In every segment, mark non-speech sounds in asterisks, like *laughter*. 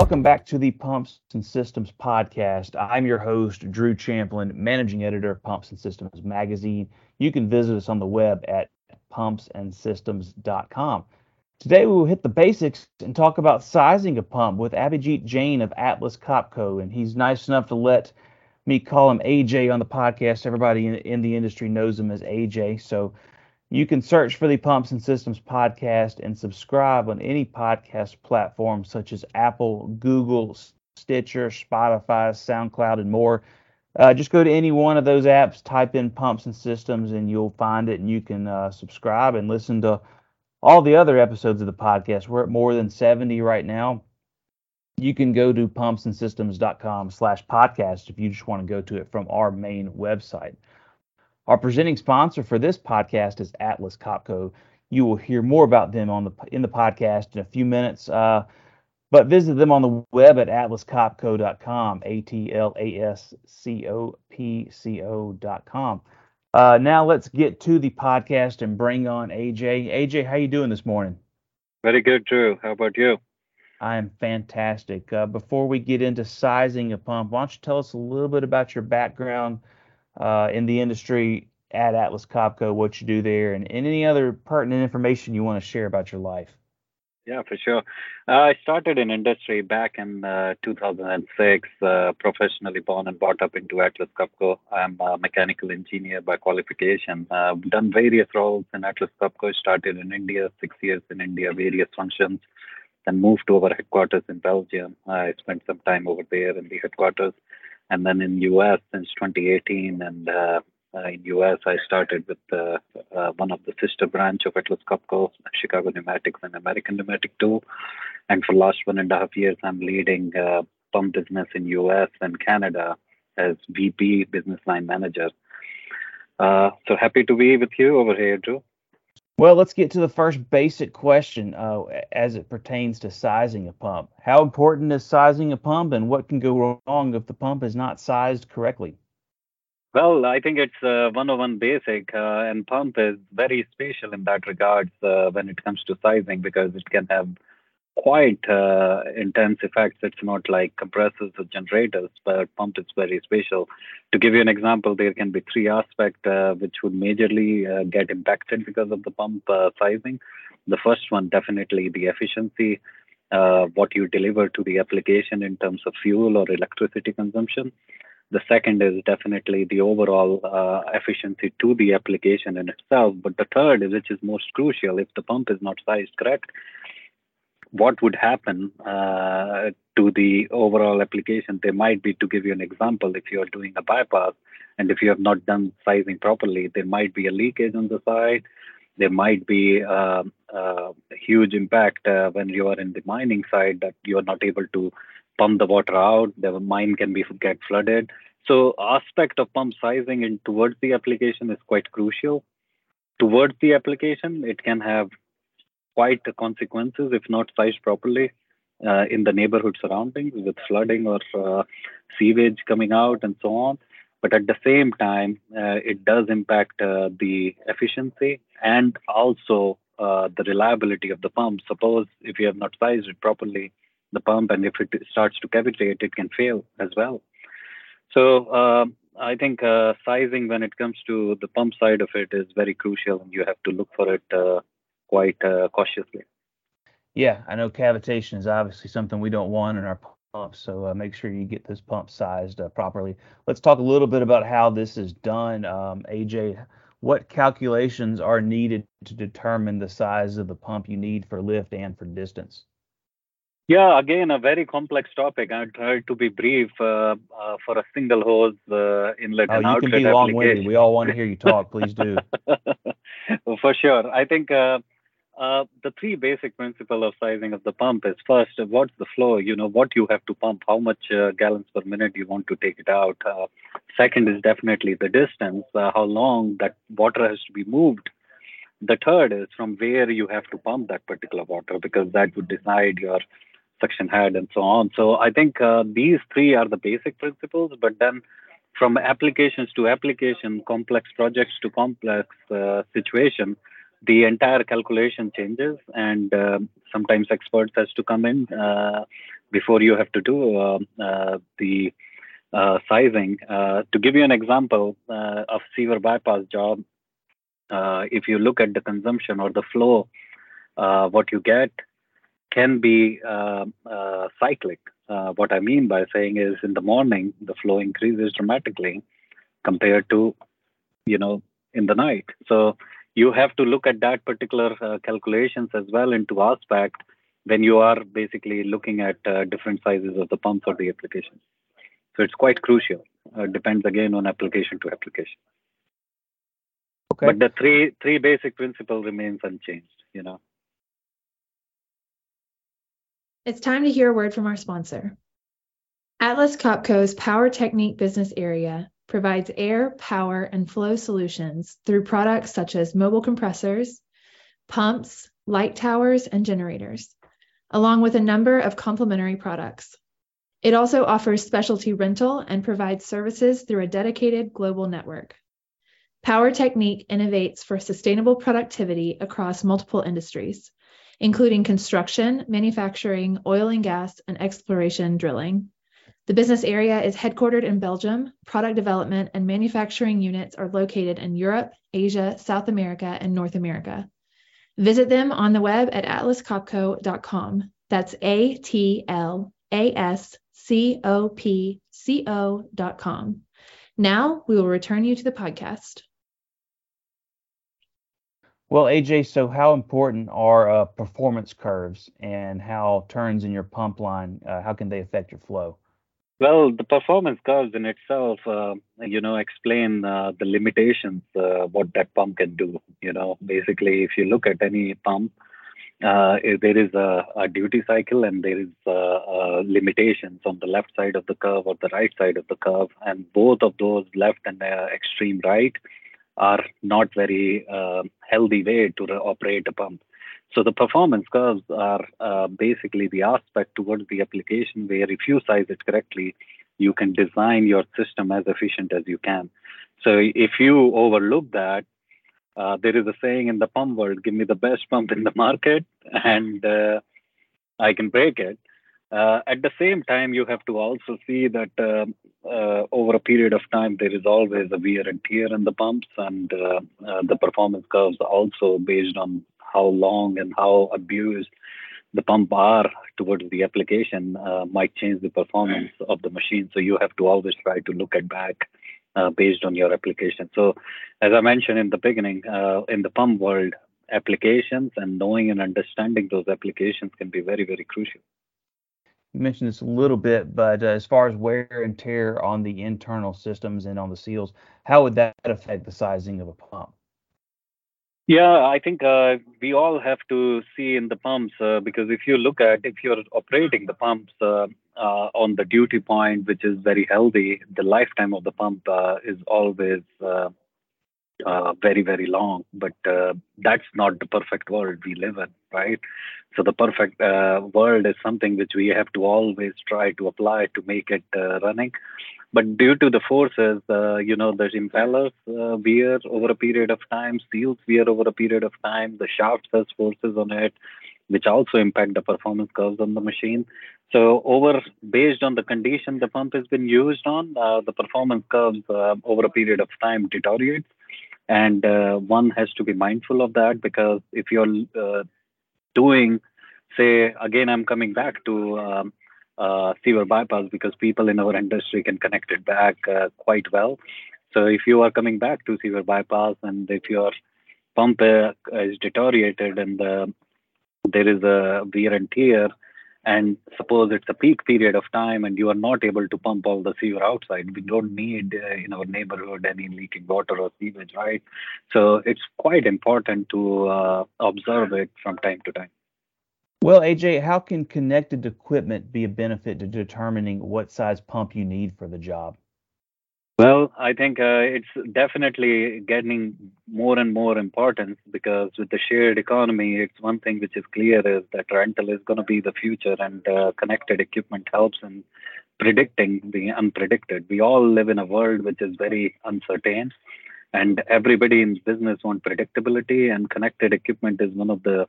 Welcome back to the Pumps and Systems podcast. I'm your host, Drew Champlin, managing editor of Pumps and Systems magazine. You can visit us on the web at pumpsandsystems.com. Today we will hit the basics and talk about sizing a pump with Abhijit Jain of Atlas Copco, and he's nice enough to let me call him AJ on the podcast. Everybody in, in the industry knows him as AJ, so you can search for the Pumps and Systems podcast and subscribe on any podcast platform such as Apple, Google, Stitcher, Spotify, SoundCloud, and more. Uh, just go to any one of those apps, type in Pumps and Systems, and you'll find it, and you can uh, subscribe and listen to all the other episodes of the podcast. We're at more than 70 right now. You can go to pumpsandsystems.com slash podcast if you just want to go to it from our main website. Our presenting sponsor for this podcast is Atlas Copco. You will hear more about them on the in the podcast in a few minutes. Uh, but visit them on the web at atlascopco.com, A T L A S C O P C O.com. Uh, now let's get to the podcast and bring on AJ. AJ, how you doing this morning? Very good, Drew. How about you? I am fantastic. Uh, before we get into sizing a pump, why don't you tell us a little bit about your background uh, in the industry at Atlas Copco, what you do there, and, and any other pertinent information you want to share about your life? Yeah, for sure. Uh, I started in industry back in uh, 2006, uh, professionally born and brought up into Atlas Copco. I'm a mechanical engineer by qualification. I've done various roles in Atlas Copco, started in India, six years in India, various functions, then moved to our headquarters in Belgium. I spent some time over there in the headquarters, and then in US since 2018 and uh, uh, in US, I started with uh, one of the sister branch of Atlas Copco, Chicago Pneumatics and American Pneumatic Tool. And for last one and a half years, I'm leading uh, pump business in US and Canada as VP Business Line Manager. Uh, so happy to be with you over here, Drew. Well, let's get to the first basic question uh, as it pertains to sizing a pump. How important is sizing a pump, and what can go wrong if the pump is not sized correctly? Well, I think it's uh, 101 basic, uh, and pump is very special in that regards uh, when it comes to sizing because it can have quite uh, intense effects. It's not like compressors or generators, but pump is very special. To give you an example, there can be three aspects uh, which would majorly uh, get impacted because of the pump sizing. The first one, definitely the efficiency, what you deliver to the application in terms of fuel or electricity consumption. The second is definitely the overall uh, efficiency to the application in itself. But the third, which is most crucial, if the pump is not sized correct, what would happen uh, to the overall application? There might be, to give you an example, if you are doing a bypass and if you have not done sizing properly, there might be a leakage on the side. There might be uh, a huge impact uh, when you are in the mining side that you are not able to pump the water out. The mine can be get flooded. So aspect of pump sizing in towards the application is quite crucial. Towards the application, it can have quite the consequences if not sized properly uh, in the neighborhood surroundings with flooding or uh, sewage coming out and so on. But at the same time, uh, it does impact uh, the efficiency and also uh, the reliability of the pump. Suppose if you have not sized it properly, the pump and if it starts to cavitate it can fail as well so uh, i think uh, sizing when it comes to the pump side of it is very crucial and you have to look for it uh, quite uh, cautiously yeah i know cavitation is obviously something we don't want in our pumps so uh, make sure you get this pump sized uh, properly let's talk a little bit about how this is done um, aj what calculations are needed to determine the size of the pump you need for lift and for distance yeah, again, a very complex topic. I tried to be brief uh, uh, for a single hose uh, inlet oh, and outlet you can be long-winded. We all want to hear you talk. Please do. *laughs* for sure. I think uh, uh, the three basic principle of sizing of the pump is first, what's the flow? You know, what you have to pump, how much uh, gallons per minute you want to take it out. second is definitely the distance, how long that water has to be moved. The third is from where you have to pump that particular water because that would decide your suction head and so on. So I think uh, these three are the basic principles, but then from applications to application, complex projects to complex uh, situation, the entire calculation changes and uh, sometimes experts has to come in uh, before you have to do uh, uh, the uh, sizing. to give you an example of sewer bypass job, if you look at the consumption or the flow, what you get can be cyclic. what I mean by saying is in the morning, the flow increases dramatically compared to, you know, in the night. So you have to look at that particular uh, calculations as well into aspect when you are basically looking at uh, different sizes of the pumps or the application. So it's quite crucial. Uh, depends again on application to application. Okay. But the three three basic principle remains unchanged. You know. It's time to hear a word from our sponsor. Atlas Copco's Power Technique business area provides air, power, and flow solutions through products such as mobile compressors, pumps, light towers, and generators, along with a number of complementary products. It also offers specialty rental and provides services through a dedicated global network. Power Technique innovates for sustainable productivity across multiple industries, including construction, manufacturing, oil and gas, and exploration drilling. The business area is headquartered in Belgium. Product development and manufacturing units are located in Europe, Asia, South America, and North America. Visit them on the web at atlascopco.com. That's A T L A S C O P C O.com. Now we will return you to the podcast. Well, AJ, so how important are uh, performance curves and how turns in your pump line, uh, how can they affect your flow? Well, the performance curves in itself, uh, you know, explain uh, the limitations, uh, what that pump can do. You know, basically, if you look at any pump, uh, there is a, a, duty cycle and there is uh, uh, limitations on the left side of the curve or the right side of the curve, and both of those left and extreme right are not very healthy way to operate a pump. So the performance curves are uh, basically the aspect towards the application where if you size it correctly, you can design your system as efficient as you can. So if you overlook that, uh, there is a saying in the pump world, give me the best pump in the market *laughs* and uh, I can break it. Uh, at the same time, you have to also see that uh, uh, over a period of time, there is always a wear and tear in the pumps, and the performance curves are also based on how long and how abused the pump are towards the application uh, might change the performance of the machine. So you have to always try to look at back uh, based on your application. So as I mentioned in the beginning, uh, in the pump world, applications and knowing and understanding those applications can be very, very crucial. You mentioned this a little bit, but uh, as far as wear and tear on the internal systems and on the seals, how would that affect the sizing of a pump? Yeah, I think uh, we all have to see in the pumps uh, because if you look at if you're operating the pumps uh, uh on the duty point, which is very healthy, the lifetime of the pump uh, is always uh, very very long. But that's not the perfect world we live in, right? So the perfect world is something which we have to always try to apply to make it running. But due to the forces, uh, you know, the impellers uh, wear over a period of time, seals wear over a period of time, the shaft has forces on it, which also impact the performance curves on the machine. So over, based on the condition the pump has been used on, uh, the performance curves uh, over a period of time deteriorates. And uh, one has to be mindful of that because if you're uh, doing, say, again, I'm coming back to um, uh, sewer bypass because people in our industry can connect it back uh, quite well. So if you are coming back to sewer bypass and if your pump uh, is deteriorated and uh, there is a wear and tear, and suppose it's a peak period of time and you are not able to pump all the sewer outside, we don't need uh, in our neighborhood any leaking water or sewage, right? So it's quite important to uh, observe it from time to time. Well, AJ, how can connected equipment be a benefit to determining what size pump you need for the job? Well, I think uh, it's definitely getting more and more important because with the shared economy, it's one thing which is clear is that rental is going to be the future, and uh, connected equipment helps in predicting the unpredicted. We all live in a world which is very uncertain, and everybody in business wants predictability, and connected equipment is one of the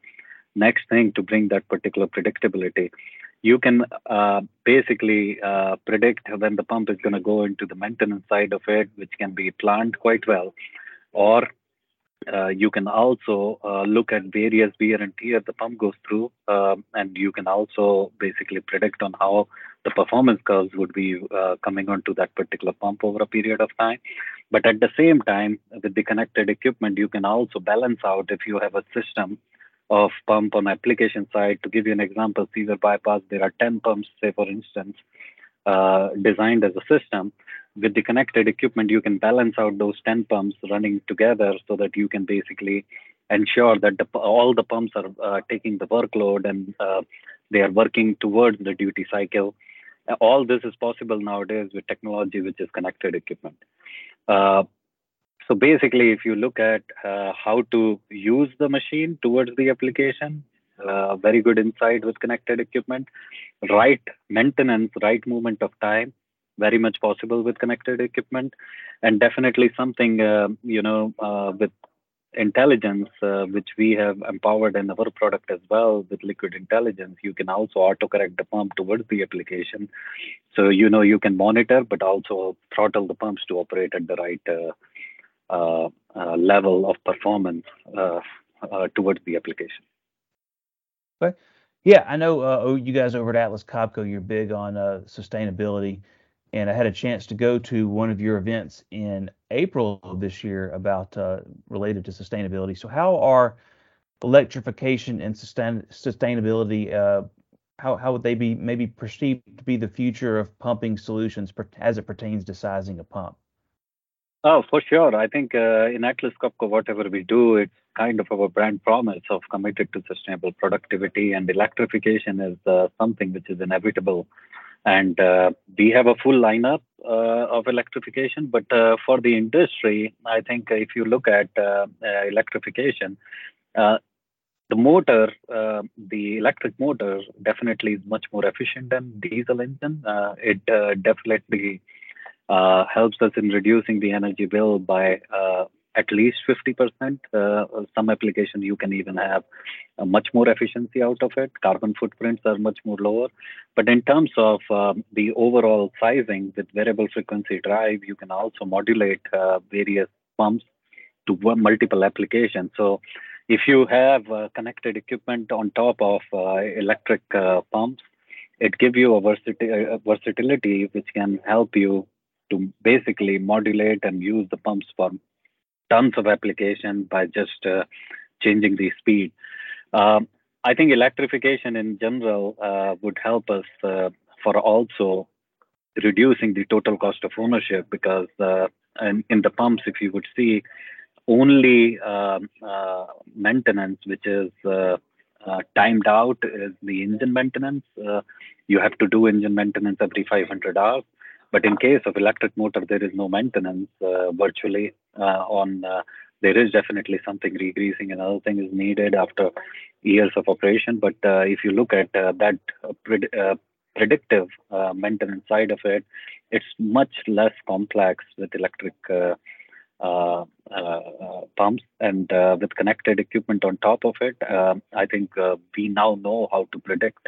next thing to bring that particular predictability. you can uh, basically uh, predict when the pump is going to go into the maintenance side of it, which can be planned quite well, or uh, you can also uh, look at various wear and tear the pump goes through, um, and you can also basically predict on how the performance curves would be uh, coming onto that particular pump over a period of time. But at the same time, with the connected equipment, you can also balance out if you have a system of pump on application side. To give you an example, sewer bypass, there are 10 pumps, say for instance, uh, designed as a system with the connected equipment, you can balance out those 10 pumps running together so that you can basically ensure that the, all the pumps are uh, taking the workload and uh, they are working towards the duty cycle. All this is possible nowadays with technology, which is connected equipment. So basically, if you look at uh, how to use the machine towards the application, uh, very good insight with connected equipment, right maintenance, right movement of time, very much possible with connected equipment. And definitely something uh, you know uh, with intelligence uh, which we have empowered in our product as well with liquid intelligence you can also auto correct the pump towards the application. So you know you can monitor but also throttle the pumps to operate at the right uh, Uh, uh, level of performance uh, towards the application okay yeah i know oh, you guys over at atlas copco you're big on sustainability and I had a chance to go to one of your events in April of this year about uh, related to sustainability. So, how are electrification and sustain, sustainability? Uh, how how would they be maybe perceived to be the future of pumping solutions per, as it pertains to sizing a pump? Oh, for sure. I think uh, in Atlas Copco, whatever we do, it's kind of our brand promise of committed to sustainable productivity, and electrification is uh, something which is inevitable and uh, we have a full lineup uh, of electrification. But uh, for the industry, I think if you look at uh, uh, electrification, uh, the motor, the electric motor, definitely is much more efficient than diesel engine. it definitely helps us in reducing the energy bill by at least 50%. Uh, some applications you can even have much more efficiency out of it. Carbon footprints are much more lower. But in terms of uh, the overall sizing with variable frequency drive, you can also modulate uh, various pumps to multiple applications. So if you have uh, connected equipment on top of uh, electric uh, pumps, it gives you a versatility which can help you to basically modulate and use the pumps for tons of application by just uh, changing the speed. Um, I think electrification in general uh, would help us uh, for also reducing the total cost of ownership because uh, in, in, the pumps, if you would see, only um, uh, maintenance, which is uh, timed out, is the engine maintenance. you have to do engine maintenance every 500 hours. But in case of electric motor, there is no maintenance uh, virtually uh, on. Uh, there is definitely something regreasing and other thing is needed after years of operation. But uh, if you look at that pred- predictive maintenance side of it, it's much less complex with electric. Uh, uh, pumps and uh, with connected equipment on top of it. I think we now know how to predict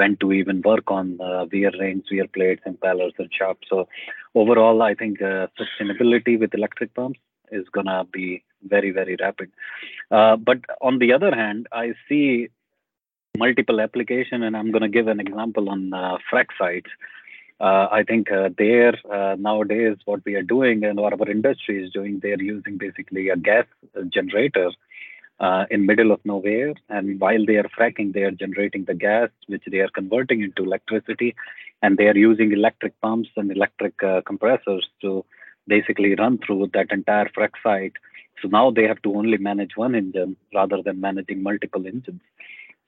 when to even work on uh, wear rings, wear plates, impellers, and shafts. So overall, I think uh, sustainability with electric pumps is gonna be very, very rapid. Uh, but on the other hand, I see multiple application, and I'm gonna give an example on uh, frac sites. Uh, I think uh, there uh, nowadays what we are doing and what our industry is doing, they're using basically a gas generator uh, in middle of nowhere and while they are fracking they are generating the gas which they are converting into electricity and they are using electric pumps and electric uh, compressors to basically run through that entire frac site. So now they have to only manage one engine rather than managing multiple engines.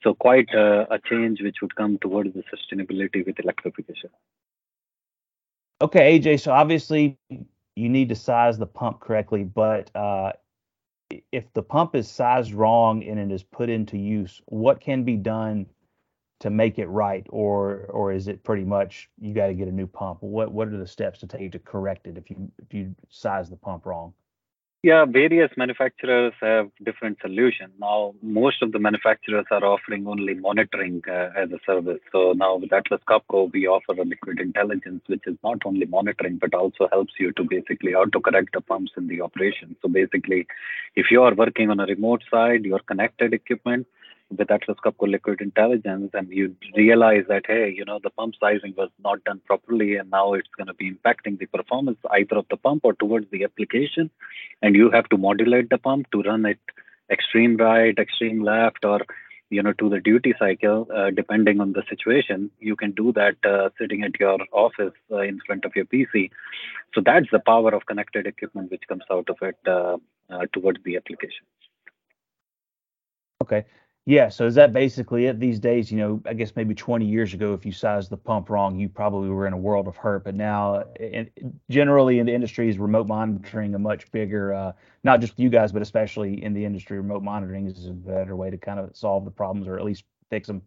So quite uh, a change which would come towards the sustainability with electrification. Okay aj so obviously you need to size the pump correctly but uh, if the pump is sized wrong and it is put into use, what can be done to make it right, or or is it pretty much you got to get a new pump? What what are the steps to take to correct it if you if you size the pump wrong? Yeah, various manufacturers have different solutions. Now, most of the manufacturers are offering only monitoring uh, as a service. So now with Atlas Copco, we offer a liquid intelligence, which is not only monitoring, but also helps you to basically auto-correct the pumps in the operation. So basically, if you are working on a remote side, your connected equipment, with Atlas Copco Liquid Intelligence, and you realize that hey, you know the pump sizing was not done properly, and now it's going to be impacting the performance either of the pump or towards the application, and you have to modulate the pump to run it extreme right, extreme left, or you know to the duty cycle, uh, depending on the situation. You can do that uh, sitting at your office uh, in front of your PC. So that's the power of connected equipment which comes out of it uh, uh, towards the application. Okay. Yeah, so is that basically it these days? You know, I guess maybe 20 years ago, if you sized the pump wrong, you probably were in a world of hurt. But now, in, generally in the industry, is remote monitoring a much bigger, uh, not just you guys, but especially in the industry, remote monitoring is a better way to kind of solve the problems or at least fix them.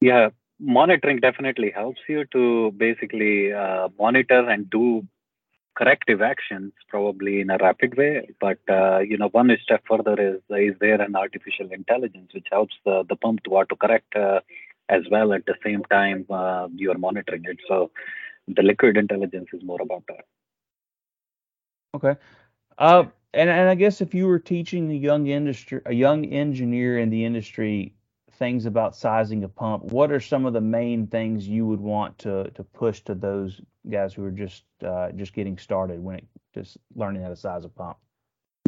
Yeah, monitoring definitely helps you to basically uh, monitor and do corrective actions probably in a rapid way but uh, you know one step further is is there an artificial intelligence which helps the, the pump to auto correct uh, as well at the same time uh, you are monitoring it. So the liquid intelligence is more about that. Okay. Uh, and, and i guess if you were teaching a young industry a young engineer in the industry things about sizing a pump, what are some of the main things you would want to to push to those guys who are just uh, just getting started when it just learning how to size a pump?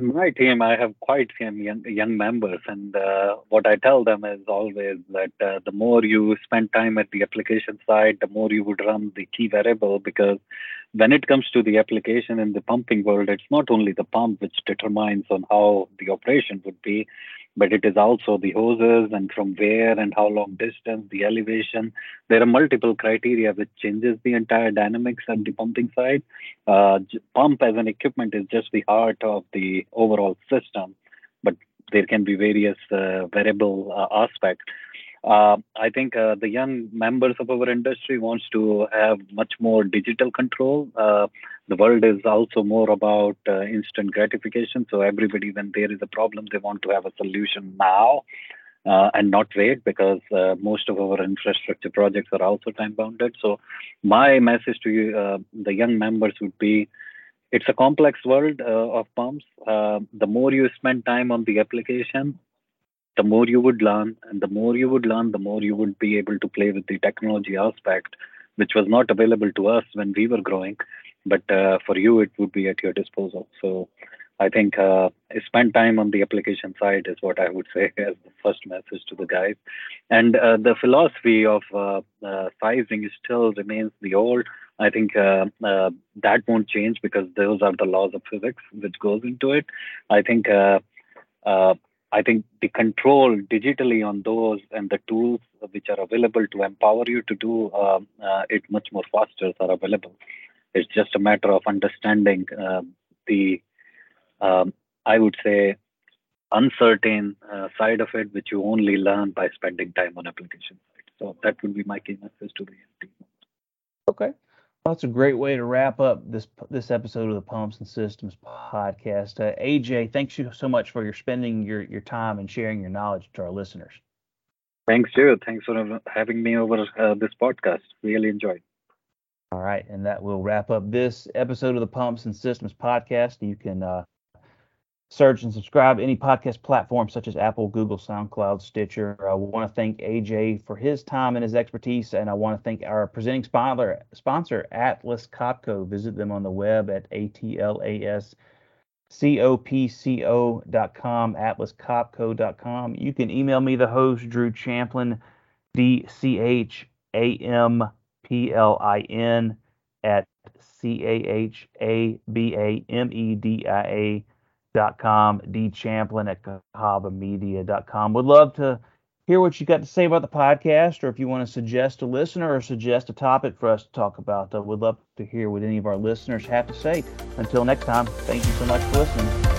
My team, I have quite some young, young members, and uh, what I tell them is always that uh, the more you spend time at the application side, the more you would run the key variable. Because when it comes to the application in the pumping world, it's not only the pump which determines on how the operation would be, but it is also the hoses and from where and how long distance, the elevation. There are multiple criteria which changes the entire dynamics at the pumping side. Uh, pump as an equipment is just the heart of the overall system, but there can be various uh, variable uh, aspects. Uh, I think uh, the young members of our industry wants to have much more digital control. Uh, the world is also more about uh, instant gratification. So everybody, when there is a problem, they want to have a solution now uh, and not wait because uh, most of our infrastructure projects are also time bounded. So my message to you, the young members, would be. It's a complex world of pumps. the more you spend time on the application, the more you would learn and the more you would learn the more you would be able to play with the technology aspect which was not available to us when we were growing but uh, for you it would be at your disposal. So i think uh, spend time on the application side is what i would say *laughs* as the first message to the guys. And uh, the philosophy of uh, uh, sizing still remains the old. I think uh, that won't change because those are the laws of physics which goes into it. I think I think the control digitally on those and the tools which are available to empower you to do uh, uh, it much more faster are available. It's just a matter of understanding uh, the, um, I would say, uncertain uh, side of it, which you only learn by spending time on application side. So that would be my key message to the team. Okay. That's a great way to wrap up this this episode of the Pumps and Systems podcast. Uh, AJ, thanks you so much for your spending your your time and sharing your knowledge to our listeners. Thanks, Joe. Thanks for having me over uh, this podcast. Really enjoyed. All right, and that will wrap up this episode of the Pumps and Systems podcast. You can uh, search and subscribe any podcast platform such as Apple, Google, SoundCloud, Stitcher. I want to thank AJ for his time and his expertise, and I want to thank our presenting sponsor, sponsor Atlas Copco. Visit them on the web at atlascopco.com, atlascopco.com. You can email me, the host, Drew Champlin, D C H A M P L I N, at C A H A B A M E D I A D Champlin at com. Would love to hear what you got to say about the podcast, or if you want to suggest a listener or suggest a topic for us to talk about. Uh, would love to hear what any of our listeners have to say. Until next time, thank you so much for listening.